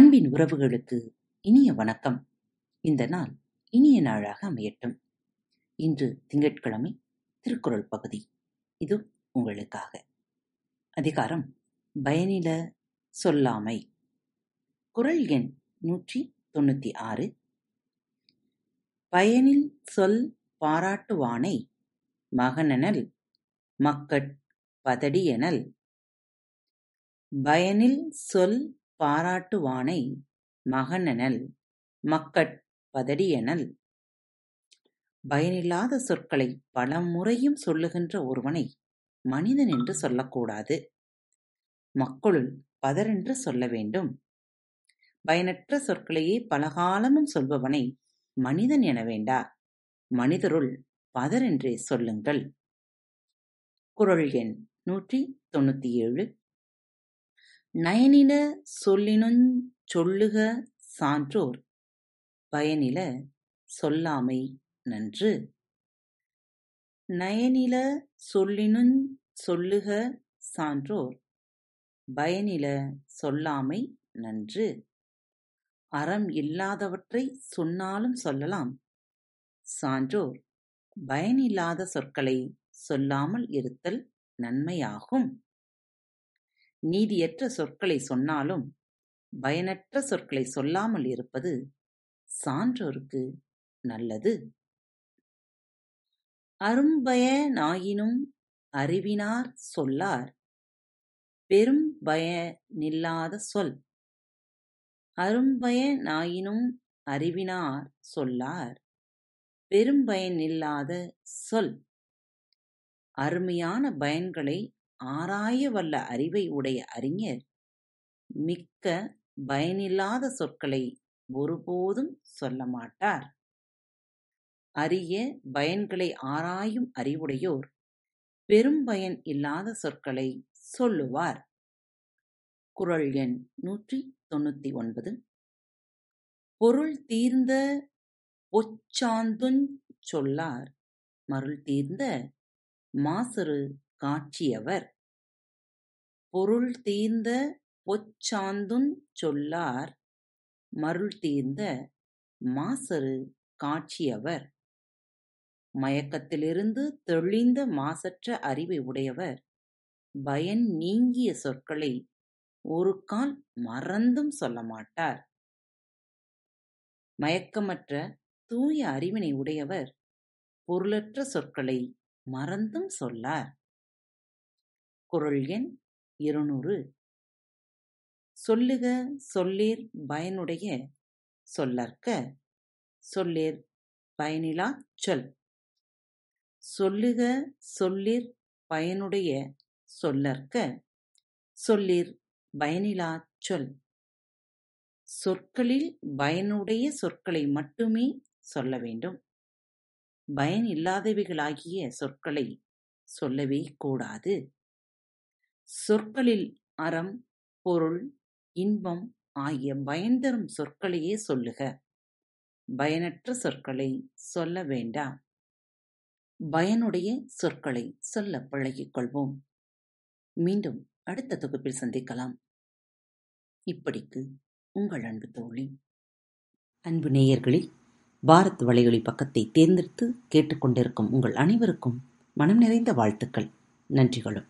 அன்பின் உறவுகளுக்கு இனிய வணக்கம். இந்த நாள் இனிய நாளாக அமையட்டும். இன்று திங்கட்கிழமை திருக்குறள் பகுதி. இது உங்களுக்காக. அதிகாரம் பயனில சொல்லாமை. குறள் எண் நூற்றி தொண்ணூத்தி ஆறு. பயனில் சொல் பாராட்டுவானை மகனெனல் மக்கட் பதடியெனல். பயனில் சொல் பாராட்டுவானை மகனெனல் மக்கட் பதடியெனல். பயனில்லாத சொற்களை பல முறையும் சொல்லுகின்ற ஒருவனை மனிதன் என்று சொல்லக்கூடாது. மக்களுள் பதரென்று சொல்ல வேண்டும். பயனற்ற சொற்களையே பலகாலமும் சொல்பவனை மனிதன் என வேண்டா. மனிதருள் பதரென்றே சொல்லுங்கள். குறள் எண் நூற்றி தொண்ணூத்தி ஏழு நயனில சொல்லினுஞ் சொல்லுக சான்றோர் பயனில சொல்லாமை நன்று. நயனில சொல்லினுஞ் சொல்லுக சான்றோர் பயனில சொல்லாமை நன்று. அறம் இல்லாதவற்றைச் சொன்னாலும் சொல்லலாம். சான்றோர் பயனில்லாத சொற்களைச் சொல்லாமல் இருத்தல் நன்மையாகும். நீதியற்ற சொற்களை சொன்னாலும் பயனற்ற சொற்களை சொல்லாமல் இருப்பது சான்றோருக்கு நல்லது. அரும்பயனாயினும் அறிவினார் சொல்லார் பெரும் பயனில்லாத சொல். அரும்பயனாயினும் அறிவினார் சொல்லார் பெரும்பயனில்லாத சொல். அருமையான பயன்களை ஆராய வல்ல அறிவை உடைய அறிஞர். மிக்க பயனில்லாத சொற்களை ஒருபோதும் சொல்லமாட்டார் அரிய பயன்களை ஆராயும் அறிவுடையோர் பெரும்பயன் இல்லாத சொற்களை சொல்லுவார். குறள் எண் நூற்றி தொண்ணூத்தி ஒன்பது. பொருள் தீர்ந்த பொச்சாந்துஞ் சொல்லார். மருள் தீர்ந்த மாசறு காட்சியவர். பொருள் தீர்ந்த பொச்சாந்துஞ் சொல்லார். மருள் தீர்ந்த மாசரு காட்சியவர். மயக்கத்திலிருந்து தெளிந்த மாசற்ற அறிவை உடையவர். பயன் நீங்கிய சொற்களை ஒரு கால் மறந்தும் சொல்ல மாட்டார் மயக்கமற்ற தூய அறிவினை உடையவர் பொருளற்ற சொற்களை மறந்தும் சொல்லார். குரல் எண் இருநூறு. சொல்லுக சொல்லீர் பயனுடைய சொல்லற்க. சொல்லீர் பயனிலாச் சொல். சொல்லுக சொல்லீர் பயனுடைய சொல்லற்க. சொல்லீர் பயனிலா சொல். சொற்களில் பயனுடைய சொற்களை மட்டுமே சொல்ல வேண்டும். பயன் இல்லாதவைகளாகிய சொற்களை சொல்லவே கூடாது. சொற்களில் அறம் பொருள் இன்பம் ஆகிய பயன்தரும் சொற்களையே சொல்லுக. பயனற்ற சொற்களை சொல்ல வேண்டா. பயனுடைய சொற்களை சொல்ல பழகிக் கொள்வோம். மீண்டும் அடுத்த தொகுப்பில் சந்திக்கலாம். இப்படிக்கு உங்கள் அன்பு தோழி. அன்பு நேயர்களில் பாரத் வலையொலி பக்கத்தை தேர்ந்தெடுத்து கேட்டுக்கொண்டிருக்கும் உங்கள் அனைவருக்கும் மனம் நிறைந்த வாழ்த்துக்கள். நன்றிகளும்.